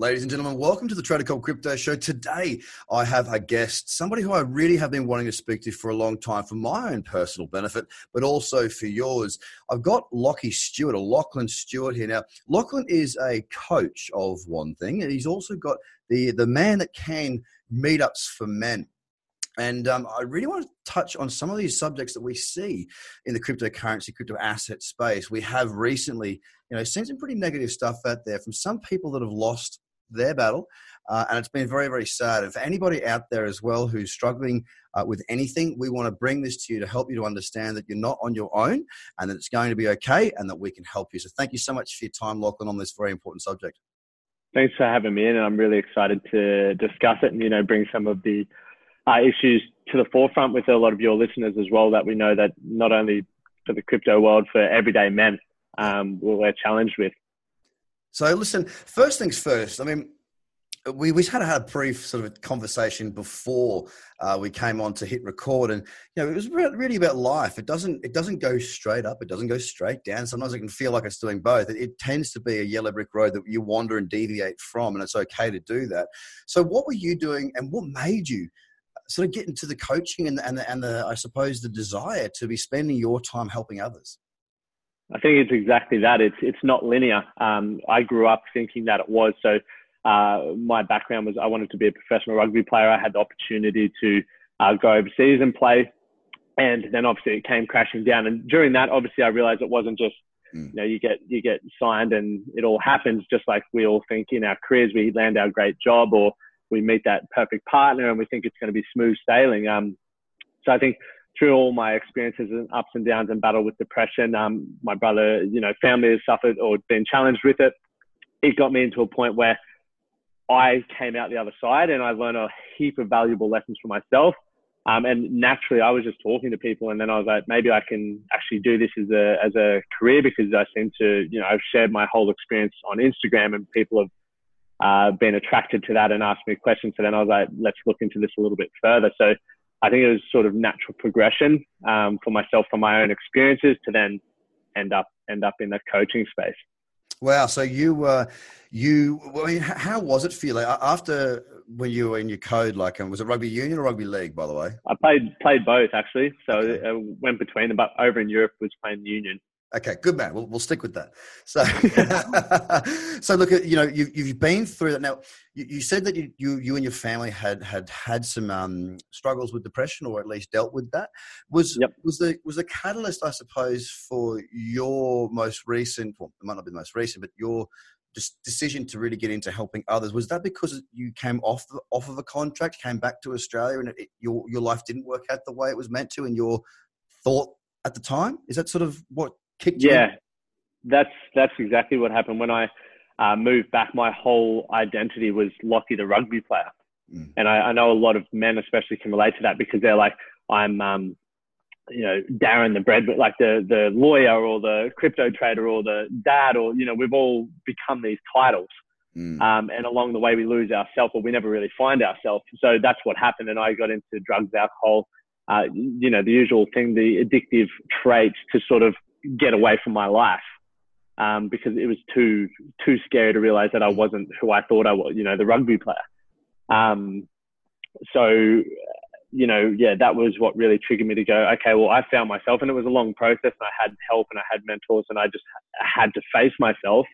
Ladies and gentlemen, welcome to the Trader Cobb Crypto Show. Today, I have a guest, somebody who I really have been wanting to speak to for a long time for my own personal benefit, but also for yours. I've got Lockie Stuart, or Lachlan Stuart here. Now, Lachlan is a coach of one thing, and he's also got the, the man that can meetups for men. And um, I really want to touch on some of these subjects that we see in the cryptocurrency, crypto asset space. We have recently, you know, seen some pretty negative stuff out there from some people that have lost their battle. Uh, and it's been very, very sad. And for anybody out there as well who's struggling uh, with anything, we want to bring this to you to help you to understand that you're not on your own and that it's going to be okay and that we can help you. So thank you so much for your time, Lachlan, on this very important subject. Thanks for having me in, and I'm really excited to discuss it and you know bring some of the uh, issues to the forefront with a lot of your listeners as well. That we know that not only for the crypto world, for everyday men, um, we're challenged with. So listen, first things first. I mean, we we had had a brief sort of conversation before uh, we came on to hit record, and you know it was really about life. It doesn't it doesn't go straight up. It doesn't go straight down. Sometimes it can feel like it's doing both. It, it tends to be a yellow brick road that you wander and deviate from, and it's okay to do that. So, what were you doing, and what made you? Sort of get into the coaching and the, and the, and the I suppose the desire to be spending your time helping others. I think it's exactly that. It's it's not linear. Um, I grew up thinking that it was. So uh, my background was I wanted to be a professional rugby player. I had the opportunity to uh, go overseas and play, and then obviously it came crashing down. And during that, obviously, I realized it wasn't just mm. you know you get you get signed and it all happens just like we all think in our careers. We land our great job or we meet that perfect partner and we think it's going to be smooth sailing. Um, so I think through all my experiences and ups and downs and battle with depression, um, my brother, you know, family has suffered or been challenged with it. It got me into a point where I came out the other side and I learned a heap of valuable lessons for myself. Um, and naturally, I was just talking to people, and then I was like, maybe I can actually do this as a as a career because I seem to, you know, I've shared my whole experience on Instagram, and people have uh, been attracted to that and asked me questions. So then I was like, let's look into this a little bit further. So I think it was sort of natural progression um, for myself from my own experiences to then end up end up in the coaching space. Wow! So you uh, you I mean, how was it for you like, after when you were in your code? Like, um, was it rugby union or rugby league? By the way, I played played both actually. So okay. I went between them, but over in Europe was playing union. Okay, good man. We'll, we'll stick with that. So, so look at you know you've you've been through that now. You, you said that you, you you and your family had had had some um, struggles with depression, or at least dealt with that. Was yep. was the was the catalyst, I suppose, for your most recent? Well, it might not be the most recent, but your decision to really get into helping others was that because you came off the, off of a contract, came back to Australia, and it, your your life didn't work out the way it was meant to, and your thought at the time is that sort of what kicked yeah, you? that's that's exactly what happened when I uh, moved back. My whole identity was Lockie, the rugby player, mm. and I, I, know a lot of men, especially, can relate to that because they're like, I'm, um, you know, Darren the bread, but like the the lawyer or the crypto trader or the dad, or you know, we've all become these titles. Mm. Um, and along the way, we lose ourselves, or we never really find ourselves. So that's what happened. And I got into drugs, alcohol, uh, you know, the usual thing, the addictive traits to sort of get away from my life um, because it was too too scary to realize that I wasn't who I thought I was, you know, the rugby player. Um, so, you know, yeah, that was what really triggered me to go. Okay, well, I found myself, and it was a long process. And I had help, and I had mentors, and I just had to face myself.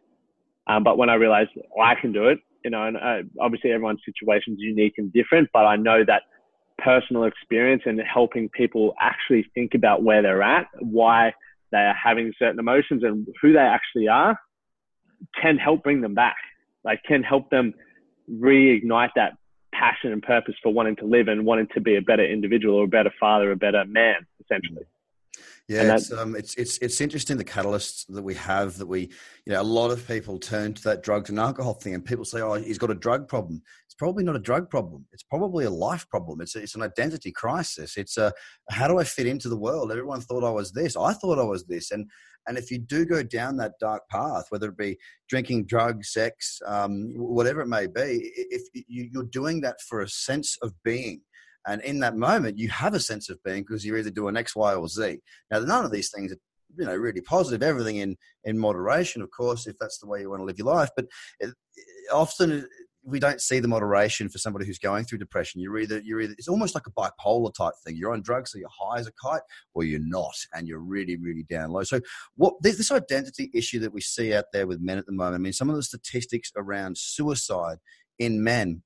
Um, but when I realized well, I can do it, you know, and uh, obviously everyone's situation is unique and different, but I know that personal experience and helping people actually think about where they're at, why they are having certain emotions and who they actually are can help bring them back. Like can help them reignite that passion and purpose for wanting to live and wanting to be a better individual or a better father, a better man, essentially. Yeah, it's, um, it's it's it's interesting the catalysts that we have that we, you know, a lot of people turn to that drugs and alcohol thing, and people say, "Oh, he's got a drug problem." It's probably not a drug problem. It's probably a life problem. It's a, it's an identity crisis. It's a how do I fit into the world? Everyone thought I was this. I thought I was this, and and if you do go down that dark path, whether it be drinking, drugs, sex, um, whatever it may be, if you, you're doing that for a sense of being and in that moment, you have a sense of being because you're either doing X, Y, or Z. Now, none of these things are you know really positive everything in in moderation of course if that's the way you want to live your life but it, often eh, we don't see the moderation for somebody who's going through depression. You're either you're either it's almost like a bipolar type thing. You're on drugs, so you're high as a kite, or you're not, and you're really really down low. So what this identity issue that we see out there with men at the moment. I mean, some of the statistics around suicide in men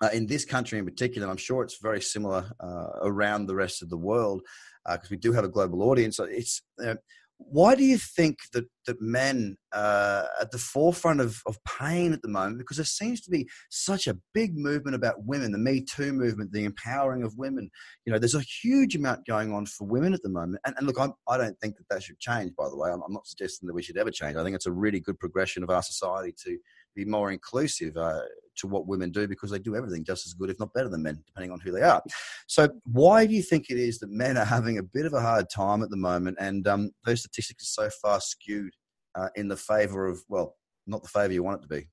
uh, in this country in particular, I'm sure it's very similar uh, around the rest of the world because uh, we do have a global audience. It's uh, why do you think that that men are at the forefront of, of pain at the moment? Because there seems to be such a big movement about women, the Me Too movement, the empowering of women. You know, there's a huge amount going on for women at the moment. And, and look, I'm, I do not think that that should change. By the way, I'm, I'm, not suggesting that we should ever change. I think it's a really good progression of our society to be more inclusive uh, to what women do because they do everything just as good, if not better than men, depending on who they are. So, why do you think it is that men are having a bit of a hard time at the moment? And um, those statistics are so far skewed uh, in the favour of, well, not the favour you want it to be.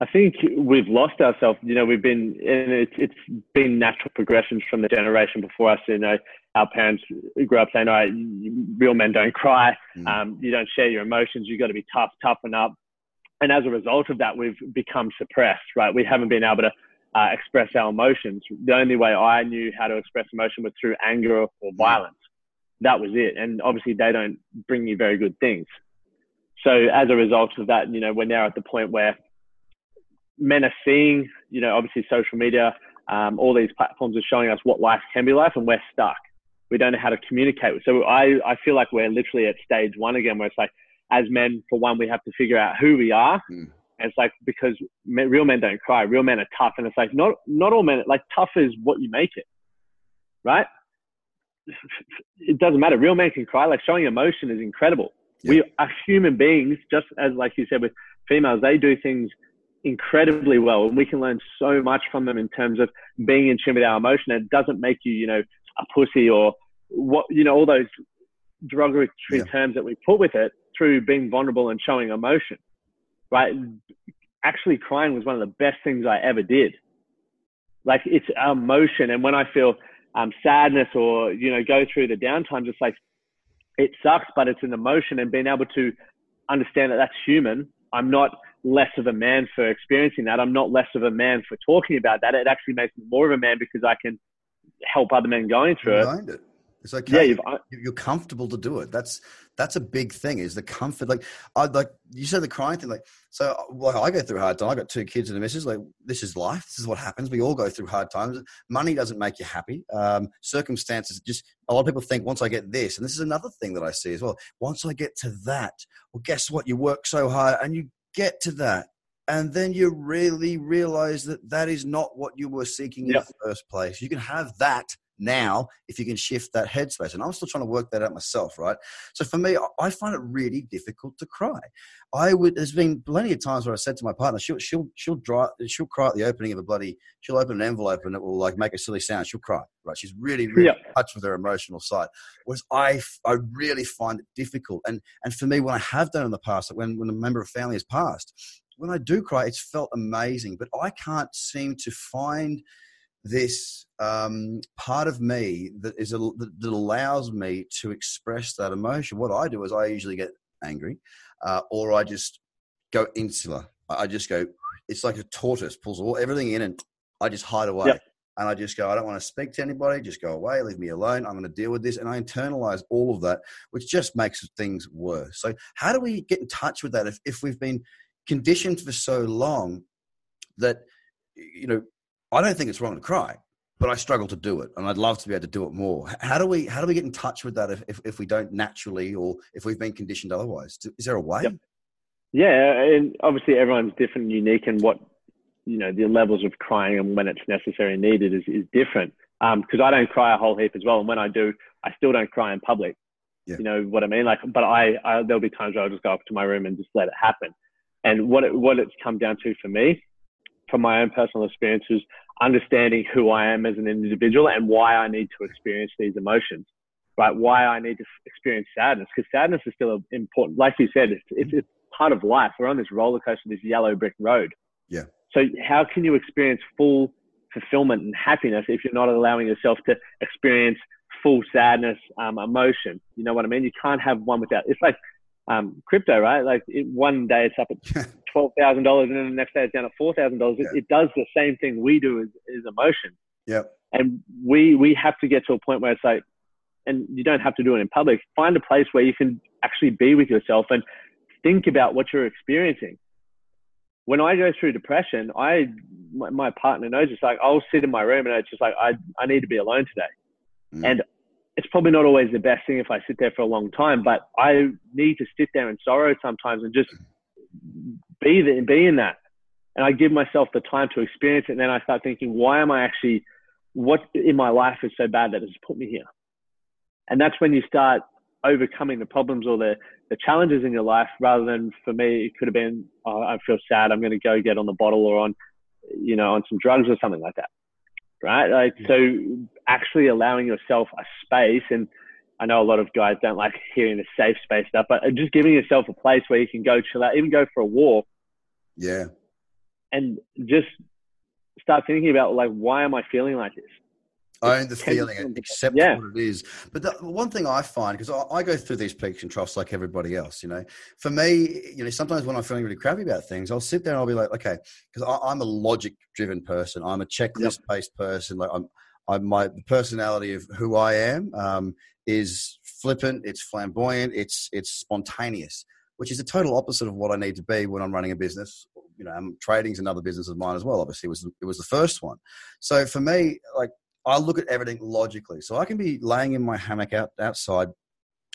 I think we've lost ourselves. You know, we've been, and it's, it's been natural progressions from the generation before us. You know, our parents grew up saying, "All right, real men don't cry. Mm. Um, you don't share your emotions. You've got to be tough, toughen up." And as a result of that, we've become suppressed, right? We haven't been able to uh, express our emotions. The only way I knew how to express emotion was through anger or mm. violence. That was it. And obviously, they don't bring you very good things. So, as a result of that, you know, we're now at the point where men are seeing, you know, obviously social media, um, all these platforms are showing us what life can be like, and we're stuck. We don't know how to communicate. So, I, I feel like we're literally at stage one again, where it's like, as men, for one, we have to figure out who we are. Mm. And it's like because men, real men don't cry, real men are tough, and it's like not not all men. Like tough is what you make it, right? It doesn't matter. Real men can cry. Like showing emotion is incredible. Yeah. We are human beings, just as like you said with females, they do things incredibly well, and we can learn so much from them in terms of being in tune with our emotion. It doesn't make you, you know, a pussy or what you know all those derogatory yeah. terms that we put with it through being vulnerable and showing emotion, right? Actually, crying was one of the best things I ever did. Like it's emotion, and when I feel um, sadness or you know go through the downtime, just like it sucks, but it's an emotion, and being able to understand that that's human. I'm not less of a man for experiencing that. I'm not less of a man for talking about that. It actually makes me more of a man because I can help other men going through it. it. It's okay. Yeah, you're comfortable to do it. That's that's a big thing. Is the comfort like I like you said the crying thing. Like so, like I go through hard time. I got two kids and a missus. Like this is life. This is what happens. We all go through hard times. Money doesn't make you happy. Um, circumstances just a lot of people think once I get this, and this is another thing that I see as well. Once I get to that, well, guess what? You work so hard and you get to that, and then you really realize that that is not what you were seeking in the first place. You can have that now if you can shift that headspace. And I'm still trying to work that out myself, right? So for me, I find it really difficult to cry. I would. There's been plenty of times where I said to my partner, "She'll she'll she'll dry, she'll cry at the opening of a bloody. She'll open an envelope and it will like make a silly sound. She'll cry, right? She's really really yeah. touched with her emotional side. Whereas I I really find it difficult. And and for me, when I have done in the past, like when when a member of family has passed, when I do cry, it's felt amazing. But I can't seem to find this um, part of me that is a, that allows me to express that emotion. What I do is I usually get angry, uh, or I just go insular. I just go. It's like a tortoise pulls all everything in, and I just hide away. Yep. And I just go, I don't want to speak to anybody. Just go away, leave me alone. I'm going to deal with this. And I internalize all of that, which just makes things worse. So, how do we get in touch with that if, if we've been conditioned for so long that, you know, I don't think it's wrong to cry, but I struggle to do it, and I'd love to be able to do it more. How do we how do we get in touch with that if, if, if we don't naturally, or if we've been conditioned otherwise? Is there a way? Yep. Yeah, and obviously everyone's different, and unique, and what you know the levels of crying and when it's necessary and needed is is different. Because um, I don't cry a whole heap as well, and when I do, I still don't cry in public. Yeah. You know what I mean? Like, but I, I there'll be times where I'll just go up to my room and just let it happen. And what it, what it's come down to for me from my own personal experiences, understanding who I am as an individual and why I need to experience these emotions, right? Why I need to experience sadness, because sadness is still important. Like you said, it's, it's, it's part of life. We're on this roller coaster, this yellow brick road. Yeah. So how can you experience full fulfillment and happiness if you're not allowing yourself to experience full sadness, um, emotion? You know what I mean? You can't have one without. It's like um, crypto, right? Like it, one day it's up at twelve thousand dollars, and then the next day it's down at four thousand dollars. It does the same thing we do as, as emotion. Yep. And we we have to get to a point where it's like, and you don't have to do it in public. Find a place where you can actually be with yourself and think about what you're experiencing. When I go through depression, I my, my partner knows it's like I'll sit in my room and it's just like I I need to be alone today, mm. and it's probably not always the best thing if I sit there for a long time, but I need to sit there in sorrow sometimes and just be there, and be in that. And I give myself the time to experience it. And then I start thinking, why am I actually, what in my life is so bad that has put me here? And that's when you start overcoming the problems or the, the challenges in your life rather than for me, it could have been, oh, I feel sad. I'm going to go get on the bottle or on, you know, on some drugs or something like that right? Like, so actually allowing yourself a space, and I know a lot of guys don't like hearing the safe space stuff, but just giving yourself a place where you can go chill out, even go for a walk. Yeah. And just start thinking about like, why am I feeling like this? own the feeling, and accept yeah. what it is. But the one thing I find, because I, I, go through these peaks and troughs like everybody else, you know, for me, you know, sometimes when I'm feeling really crappy about things, I'll sit there and I'll be like, okay, because I'm a logic driven person, I'm a checklist based yep. person. Like I'm, I'm my personality of who I am um, is flippant, it's flamboyant, it's it's spontaneous, which is the total opposite of what I need to be when I'm running a business. You know, um, trading's another business of mine as well. Obviously, it was it was the first one. So for me, like I look at everything logically. So I can be laying in my hammock out outside,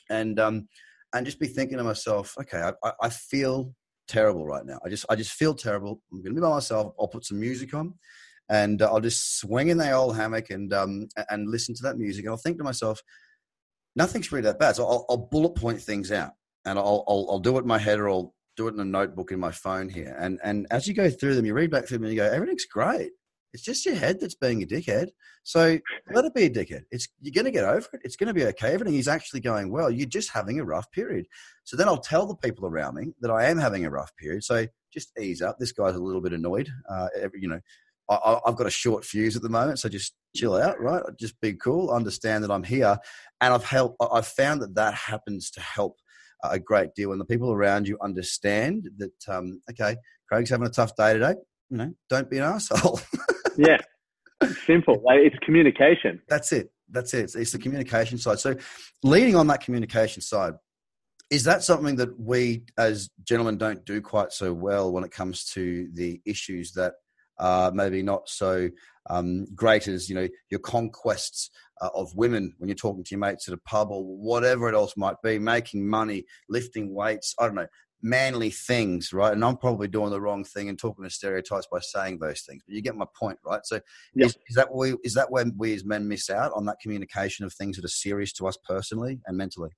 and um, and just be thinking to myself, okay, I, I feel terrible right now. I just I just feel terrible. I'm to be by myself. I'll put some music on, and uh, I'll just swing in the old hammock and um and listen to that music. And I'll think to myself, nothing's really that bad. So I'll, I'll bullet point things out, and I'll, I'll I'll do it in my head, or I'll do it in a notebook in my phone here. And and as you go through them, you read back through them, and you go, everything's great. It's just your head that's being a dickhead. So let it be a dickhead. It's you're going to get over it. It's going to be okay. Everything is actually going well. You're just having a rough period. So then I'll tell the people around me that I am having a rough period. So just ease up. This guy's a little bit annoyed. Uh, every, you know, I, have got a short fuse at the moment, so just chill out, right? Just be cool. Understand that I'm here, and I've helped. I've found that that happens to help a great deal when the people around you understand that. Um, okay, Craig's having a tough day today. You know, don't be an asshole. yeah, simple. It's communication. That's it. That's it. It's, it's the communication side. So, leading on that communication side, is that something that we as gentlemen don't do quite so well when it comes to the issues that are maybe not so um, great as you know your conquests uh, of women when you're talking to your mates at a pub or whatever it else might be, making money, lifting weights. I don't know manly things, right? And I'm probably doing the wrong thing and talking to stereotypes by saying those things. But you get my point, right? So yep. is, is, that we is that when we as men miss out on that communication of things that are serious to us personally and mentally?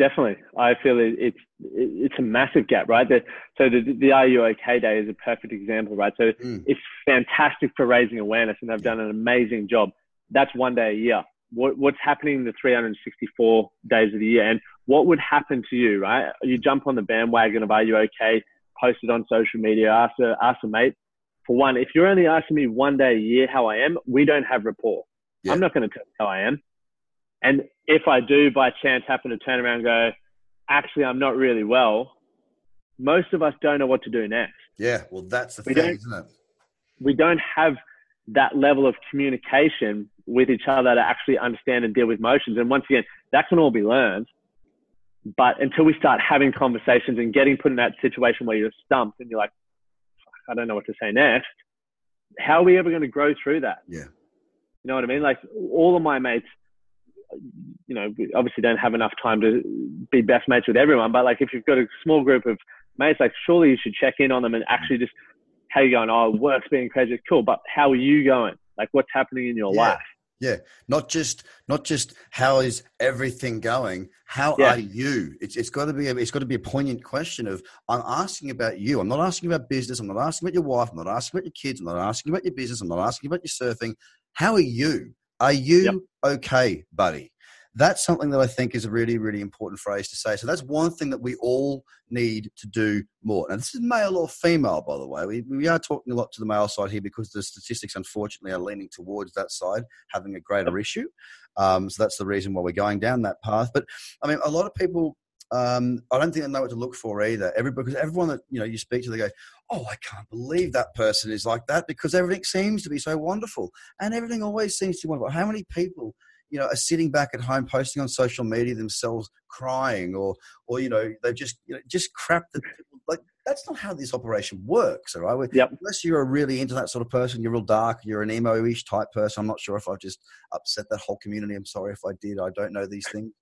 Definitely, I feel it, it's it's a massive gap, right? The, so the the Are You OK Day is a perfect example, right? So mm. it's fantastic for raising awareness, and they've done an amazing job. That's one day a year what, what's happening in the 364 days of the year and what would happen to you, right? You jump on the bandwagon of Are You Okay? Post it on social media, ask a, ask a mate. For one, if you're only asking me one day a year how I am, we don't have rapport. Yeah. I'm not going to tell you how I am. And if I do by chance happen to turn around and go, actually, I'm not really well, most of us don't know what to do next. Yeah, well, that's the we thing, isn't it? We don't have that level of communication with each other to actually understand and deal with emotions. And once again, that can all be learned. But until we start having conversations and getting put in that situation where you're stumped and you're like, I don't know what to say next, how are we ever going to grow through that? Yeah. You know what I mean? Like all of my mates, you know, we obviously don't have enough time to be best mates with everyone, but like if you've got a small group of mates, like surely you should check in on them and actually just how you going? Oh, work's being crazy. Cool. But how are you going? Like what's happening in your yeah. life? Yeah. Not just, not just how is everything going? How yeah. are you? It's, it's got to be, a, it's got to be a poignant question of, I'm asking about you. I'm not asking about business. I'm not asking about your wife. I'm not asking about your kids. I'm not asking about your business. I'm not asking about your surfing. How are you? Are you yep. okay, buddy? that's something that I think is a really, really important phrase to say. So that's one thing that we all need to do more. Now, this is male or female, by the way. We, we are talking a lot to the male side here because the statistics, unfortunately, are leaning towards that side having a greater issue. Um, so that's the reason why we're going down that path. But I mean, a lot of people um, I don't think they know what to look for either. Every, because everyone that you know you speak to, they go, "Oh, I can't believe that person is like that," because everything seems to be so wonderful, and everything always seems to be wonderful. How many people, you know, are sitting back at home posting on social media themselves crying, or, or you know, they've just, you know, just crap that like that's not how this operation works, all right? Yep. Unless you're a really into that sort of person, you're real dark, you're an emo-ish type person. I'm not sure if I've just upset that whole community. I'm sorry if I did. I don't know these things.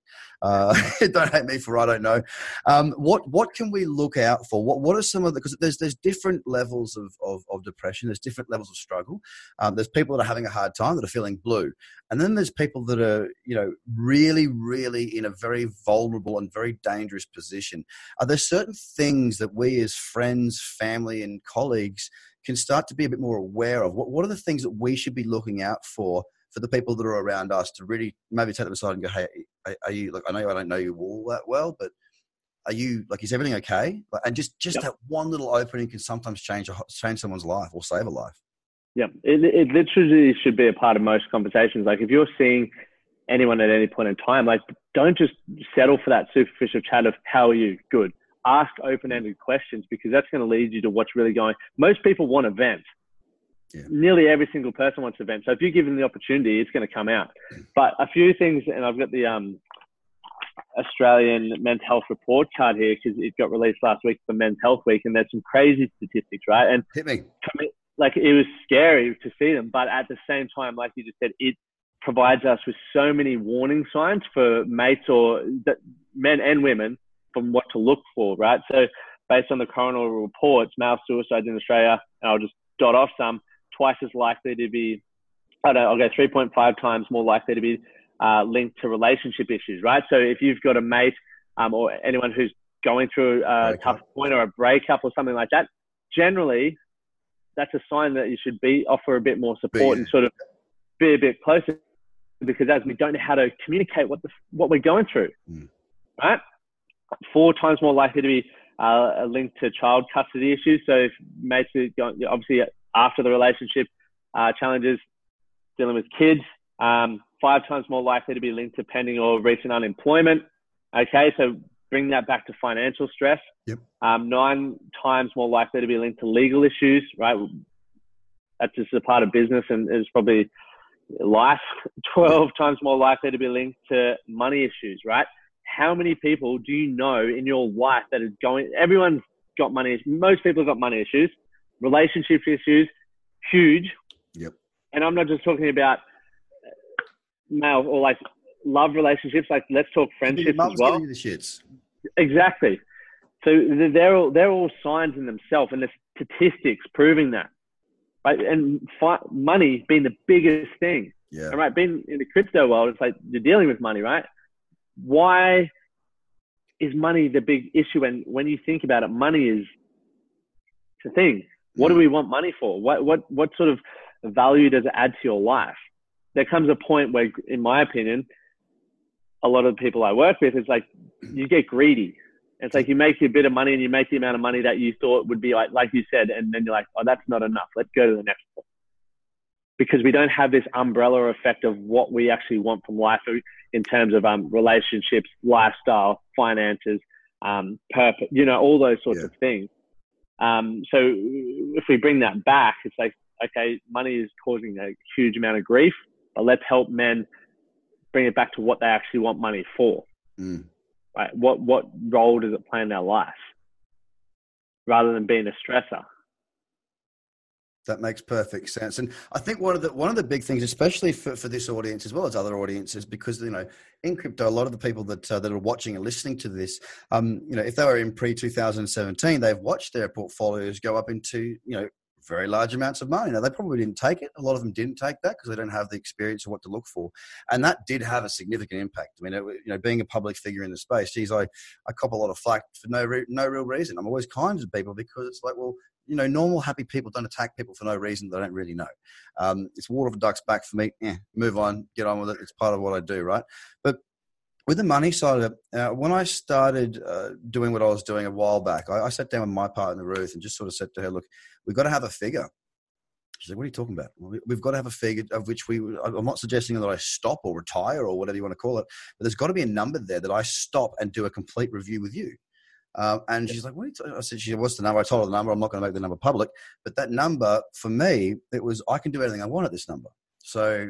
Uh, don't hate me for I don't know. Um, what what can we look out for? What what are some of the because there's there's different levels of, of, of depression. There's different levels of struggle. Um, there's people that are having a hard time that are feeling blue, and then there's people that are you know really really in a very vulnerable and very dangerous position. Are there certain things that we as friends, family, and colleagues can start to be a bit more aware of? What, what are the things that we should be looking out for for the people that are around us to really maybe take them aside and go, hey, are you, like, I know I don't know you all that well, but are you, like, is everything okay? and just, just yep. that one little opening can sometimes change, change someone's life or save a life. Yeah, it, it literally should be a part of most conversations. Like if you're seeing anyone at any point in time, like don't just settle for that superficial chat of how are you? Good ask open-ended questions because that's going to lead you to what's really going. Most people want to vent. Yeah. Nearly every single person wants to vent. So if you give them the opportunity, it's going to come out. But a few things, and I've got the um, Australian Men's Health Report card here because it got released last week for Men's Health Week, and there's some crazy statistics, right? And hit me. Like it was scary to see them, but at the same time, like you just said, it provides us with so many warning signs for mates or men and women from what to look for, right? So based on the coroner reports, male suicides in Australia, and I'll just dot off some, twice as likely to be, I don't know, I'll go 3.5 times more likely to be uh, linked to relationship issues, right? So if you've got a mate um, or anyone who's going through a tough point or a breakup or something like that, generally that's a sign that you should be offer a bit more support and sort of be a bit closer because as we don't know how to communicate what the, what we're going through, mm. right? four times more likely to be uh, linked to child custody issues. So if mates are obviously after the relationship uh, challenges, dealing with kids, um, five times more likely to be linked to pending or recent unemployment. Okay, so bring that back to financial stress. Yep. Um, nine times more likely to be linked to legal issues, right? That's just a part of business and is probably life. 12 times more likely to be linked to money issues, right? how many people do you know in your life that is going, everyone's got money, most people have got money issues, relationship issues, huge. Yep. And I'm not just talking about male or like love relationships, like let's talk friendships as well. The shits. Exactly. So they're all, they're all signs in themselves and the statistics proving that. Right. And fi- money being the biggest thing. Yeah. Right. Being in the crypto world, it's like you're dealing with money, right? why is money the big issue? And when you think about it, money is the thing. What do mm. we want money for? What what what sort of value does it add to your life? There comes a point where, in my opinion, a lot of the people I work with, is like you get greedy. It's like you make a bit of money and you make the amount of money that you thought would be like, like you said, and then you're like, oh, that's not enough. Let's go to the next one. Because we don't have this umbrella effect of what we actually want from life in terms of um, relationships, lifestyle, finances, um, purpose, you know, all those sorts yeah. of things. Um, so if we bring that back, it's like, okay, money is causing a huge amount of grief, but let's help men bring it back to what they actually want money for. Mm. Right? What, what role does it play in their life rather than being a stressor? That makes perfect sense, and I think one of the one of the big things, especially for, for this audience as well as other audiences, because you know in crypto, a lot of the people that uh, that are watching and listening to this, um, you know, if they were in pre 2017, they've watched their portfolios go up into you know very large amounts of money. Now they probably didn't take it. A lot of them didn't take that because they don't have the experience of what to look for, and that did have a significant impact. I mean, it, you know, being a public figure in the space, geez, I I cop a lot of flack for no re- no real reason. I'm always kind to people because it's like, well, you know, normal happy people don't attack people for no reason they don't really know. Um, it's water for ducks back for me. Eh, move on, get on with it. It's part of what I do, right? But with the money side of it, uh, when I started uh, doing what I was doing a while back, I, I, sat down with my partner Ruth and just sort of said to her, "Look, we've got to have a figure." She's like, what are you talking about? We've got to have a figure of which we, I'm not suggesting that I stop or retire or whatever you want to call it, but there's got to be a number there that I stop and do a complete review with you. Uh, and she's like, what I said, she, what's the number? I told her the number. I'm not going to make the number public. But that number, for me, it was, I can do anything I want at this number. So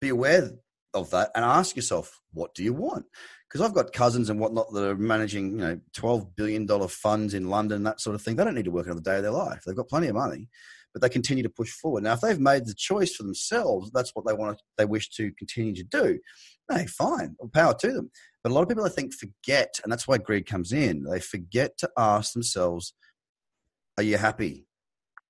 be aware of that and ask yourself, what do you want? Because I've got cousins and whatnot that are managing, you know, $12 billion funds in London, that sort of thing. They don't need to work another day of their life. They've got plenty of money, but they continue to push forward. Now, if they've made the choice for themselves, that's what they want to, they wish to continue to do. Hey, fine, power to them. But a lot of people, I think, forget, and that's why greed comes in. They forget to ask themselves, "Are you happy?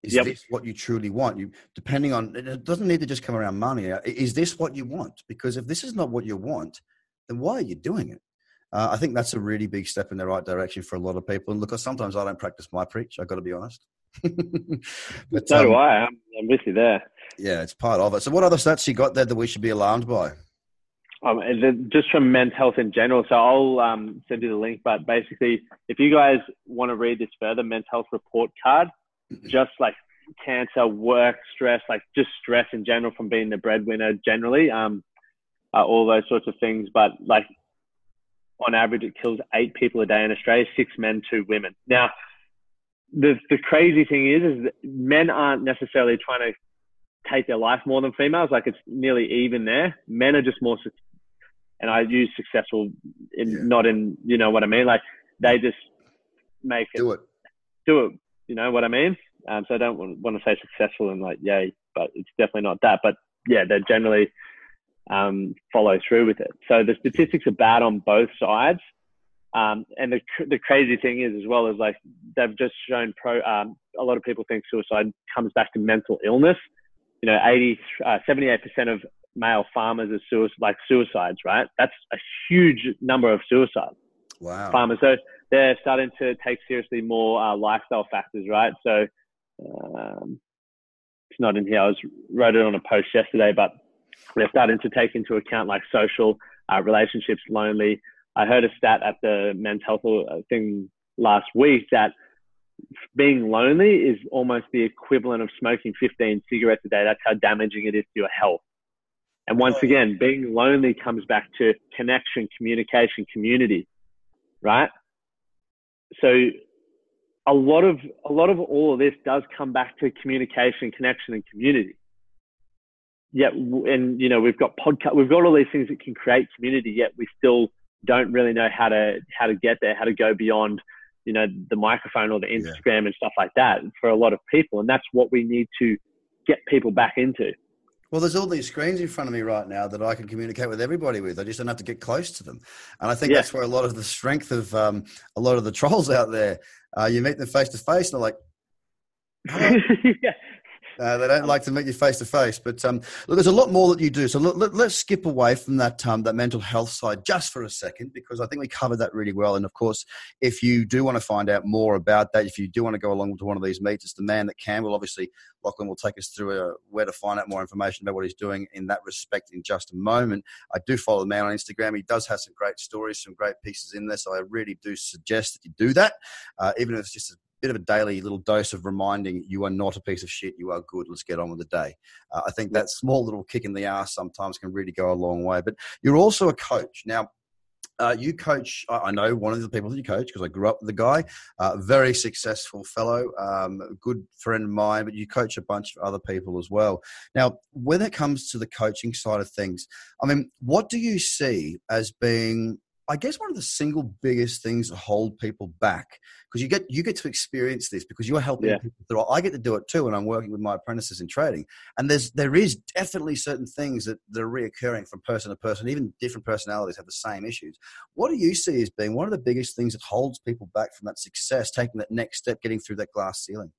Is yep. this what you truly want? You, depending on, it doesn't need to just come around money. Is this what you want? Because if this is not what you want, then why are you doing it? Uh, I think that's a really big step in the right direction for a lot of people. And look, sometimes I don't practice my preach. I've got to be honest. but, so um, do I. I'm, I'm with you there. Yeah, it's part of it. So, what other stats you got there that we should be alarmed by? Um, just from men's health in general. So I'll um, send you the link. But basically, if you guys want to read this further, men's health report card. Just like cancer, work, stress, like just stress in general from being the breadwinner generally, um, uh, all those sorts of things. But like on average, it kills eight people a day in Australia, six men, two women. Now, the the crazy thing is, is that men aren't necessarily trying to take their life more than females. Like it's nearly even there. Men are just more and I use successful in yeah. not in you know what I mean. Like they just make it do it, do it. You know what I mean? Um, so I don't want, want to say successful and like yay, but it's definitely not that. But yeah, they generally um, follow through with it. So the statistics are bad on both sides. Um, and the the crazy thing is as well as like they've just shown pro. Um, a lot of people think suicide comes back to mental illness. You know, 80, uh, 78% of male farmers are suicide, like suicides, right? That's a huge number of suicides. Wow. Farmers. So they're starting to take seriously more uh, lifestyle factors, right? So um, it's not in here. I was wrote it on a post yesterday, but they're starting to take into account like social uh, relationships, lonely. I heard a stat at the men's health uh, thing last week that being lonely is almost the equivalent of smoking 15 cigarettes a day. That's how damaging it is to your health. And once again, being lonely comes back to connection, communication, community, right? So a lot of a lot of all of this does come back to communication, connection, and community. Yet, and you know, we've got podcast, we've got all these things that can create community. Yet, we still don't really know how to how to get there, how to go beyond, you know, the microphone or the Instagram yeah. and stuff like that for a lot of people. And that's what we need to get people back into. Well, there's all these screens in front of me right now that I can communicate with everybody with. I just don't have to get close to them, and I think yeah. that's where a lot of the strength of um, a lot of the trolls out there. Uh, you meet them face to face, and they're like, yeah. Uh, they don't like to meet you face to face. But um, look, there's a lot more that you do. So let, us skip away from that um, that mental health side just for a second because I think we covered that really well. And of course, if you do want to find out more about that, if you do want to go along to one of these meets, it's the man that can. Well, obviously, Lachlan will take us through uh, where to find out more information about what he's doing in that respect in just a moment. I do follow the man on Instagram. He does have some great stories, some great pieces in there. So I really do suggest that you do that, uh, even if it's just a bit of a daily little dose of reminding you are not a piece of shit, you are good. Let's get on with the day. Uh, I think that small little kick in the ass sometimes can really go a long way. But you're also a coach. Now, uh, you coach, I know one of the people that you coach because I grew up with the guy, uh, very successful fellow, um, good friend of mine, but you coach a bunch of other people as well. Now, when it comes to the coaching side of things, I mean, what do you see as being I guess one of the single biggest things that hold people back because you get you get to experience this because you're helping yeah. people through. I get to do it too when I'm working with my apprentices in trading, and there's there is definitely certain things that, that are reoccurring from person to person. Even different personalities have the same issues. What do you see as being one of the biggest things that holds people back from that success, taking that next step, getting through that glass ceiling?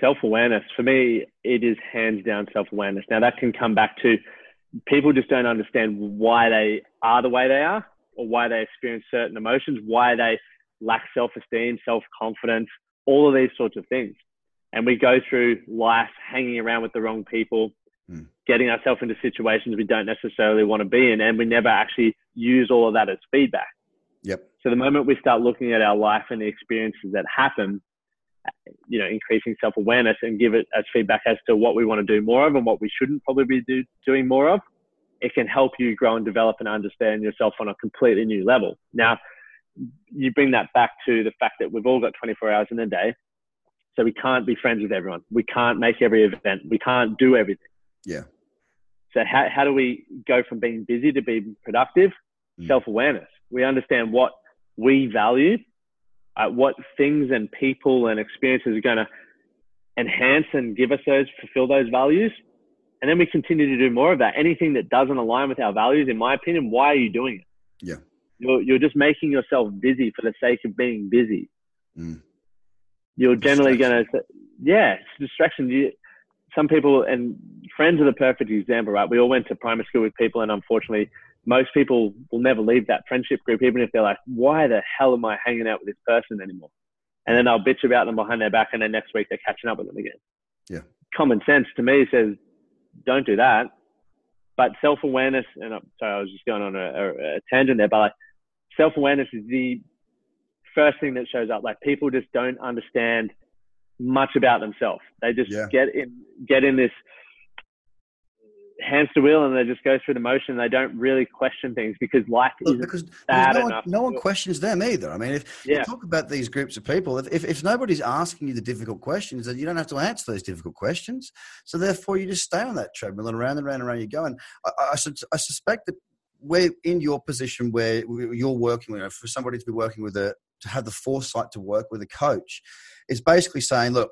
Self awareness. For me, it is hands down self awareness. Now that can come back to people just don't understand why they are the way they are or why they experience certain emotions, why they lack self esteem, self confidence, all of these sorts of things. And we go through life hanging around with the wrong people, mm. getting ourselves into situations we don't necessarily want to be in, and we never actually use all of that as feedback. Yep. So the moment we start looking at our life and the experiences that happen, you know, increasing self awareness and give it as feedback as to what we want to do more of and what we shouldn't probably be do, doing more of, it can help you grow and develop and understand yourself on a completely new level. Now, you bring that back to the fact that we've all got 24 hours in a day. So we can't be friends with everyone. We can't make every event. We can't do everything. Yeah. So how, how do we go from being busy to being productive? Mm. Self-awareness. We understand what we value, uh, what things and people and experiences are going to enhance and give us those, fulfill those values. And then we continue to do more of that. Anything that doesn't align with our values, in my opinion, why are you doing it? Yeah. You're, you're just making yourself busy for the sake of being busy. Mm. You're generally going to, yeah, it's distraction. You, some people and friends are the perfect example, right? We all went to primary school with people, and unfortunately, most people will never leave that friendship group, even if they're like, why the hell am I hanging out with this person anymore? And then they'll bitch about them behind their back, and then next week they're catching up with them again. Yeah. Common sense to me says, don't do that. But self awareness, and I'm sorry, I was just going on a, a, a tangent there, but like self awareness is the first thing that shows up. Like people just don't understand much about themselves. They just yeah. get in get in this hands to wheel and they just go through the motion. They don't really question things because life is because bad no one, enough. No one questions them either. I mean, if yeah. you talk about these groups of people, if, if, if nobody's asking you the difficult questions, then you don't have to answer those difficult questions. So therefore, you just stay on that treadmill and around and around and around you go. And I, I, I suspect that we're in your position where you're working with, for somebody to be working with a, to have the foresight to work with a coach, is basically saying, look,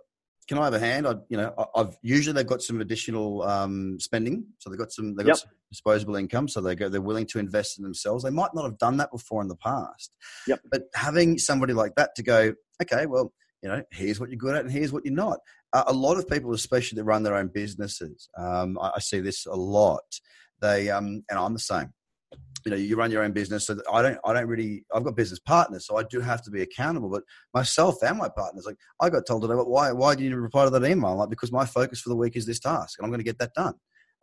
can I have a hand? I, you know, I've usually they've got some additional um, spending, so they've got some they've got some disposable income, so they go they're willing to invest in themselves. They might not have done that before in the past, yep. but having somebody like that to go, okay, well, you know, here's what you're good at and here's what you're not. Uh, a lot of people, especially that run their own businesses, um, I, I, see this a lot. They um, and I'm the same you know you run your own business. So i don't i don't really i've got business partners so i do have to be accountable but myself and my partners like i got told today but why why do you reply to that email? Like because my focus for the week is this task and i'm going to get that done.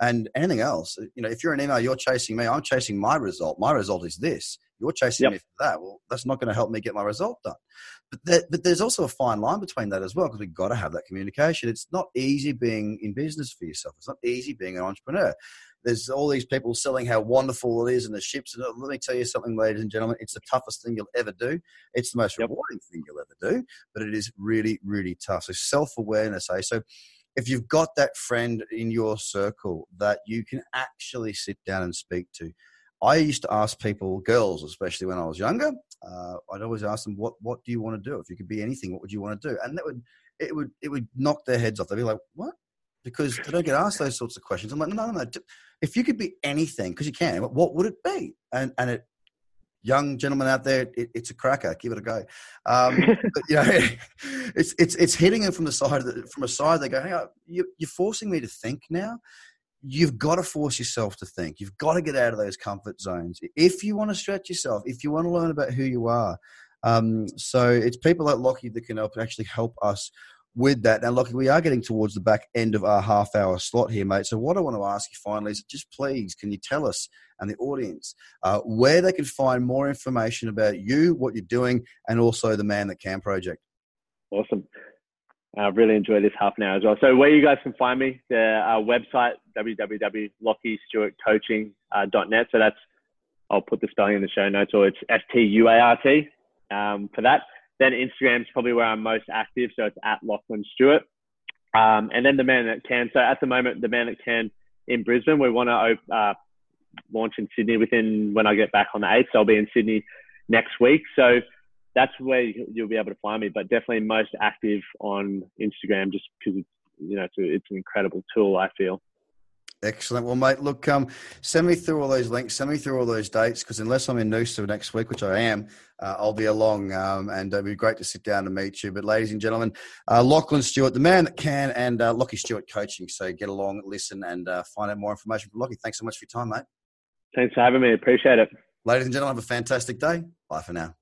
And anything else you know if you're an email you're chasing me i'm chasing my result. My result is this. You're chasing yep. me for that. Well that's not going to help me get my result done. But there, but there's also a fine line between that as well because we've got to have that communication. It's not easy being in business for yourself. It's not easy being an entrepreneur there's all these people selling how wonderful it is and the ships. And let me tell you something, ladies and gentlemen, it's the toughest thing you'll ever do. It's the most yep. rewarding thing you'll ever do, but it is really, really tough. So self awareness, eh? So if you've got that friend in your circle that you can actually sit down and speak to, I used to ask people, girls especially when I was younger, uh, I'd always ask them, "What what do you want to do? If you could be anything, what would you want to do?" And that would it would it would knock their heads off. They'd be like, "What? Because they don't get asked those sorts of questions. I'm like, no, no, no. If you could be anything, because you can, what would it be? And and it, young gentlemen out there, it, it's a cracker. Give it a go. Um, but, you know, it's it's it's hitting them from the side the, from a side. They go, hey, you, you're forcing me to think now. You've got to force yourself to think. You've got to get out of those comfort zones if you want to stretch yourself. If you want to learn about who you are. Um, so it's people like Lockie that can help actually help us with that. Now, look, we are getting towards the back end of our half hour slot here, mate. So, what I want to ask you finally is just please, can you tell us and the audience uh, where they can find more information about you, what you're doing, and also the Man That Can project? Awesome. I really enjoyed this half an hour as well. So, where you guys can find me, the uh, website, www.lockiestuartcoaching.net. So, that's, I'll put the spelling in the show notes, or it's S T U A R T um, for that. Then Instagram's probably where I'm most active, so it's at Lachlan Stuart. Um, and then the man that can. So at the moment, the man that can in Brisbane, we want to uh, launch in Sydney within when I get back on the 8th. So I'll be in Sydney next week. So that's where you'll be able to find me, but definitely most active on Instagram just because it's, you know, it's, a, it's an incredible tool, I feel. Excellent. Well, mate, look, um, send me through all those links, send me through all those dates, because unless I'm in Noosa next week, which I am, uh, I'll be along, um, and it'd be great to sit down and meet you. But, ladies and gentlemen, uh, Lachlan Stuart, the man that can, and uh, Lockie Stuart Coaching. So get along, listen, and uh, find out more information from Lockie. Thanks so much for your time, mate. Thanks for having me. Appreciate it. Ladies and gentlemen, have a fantastic day. Bye for now.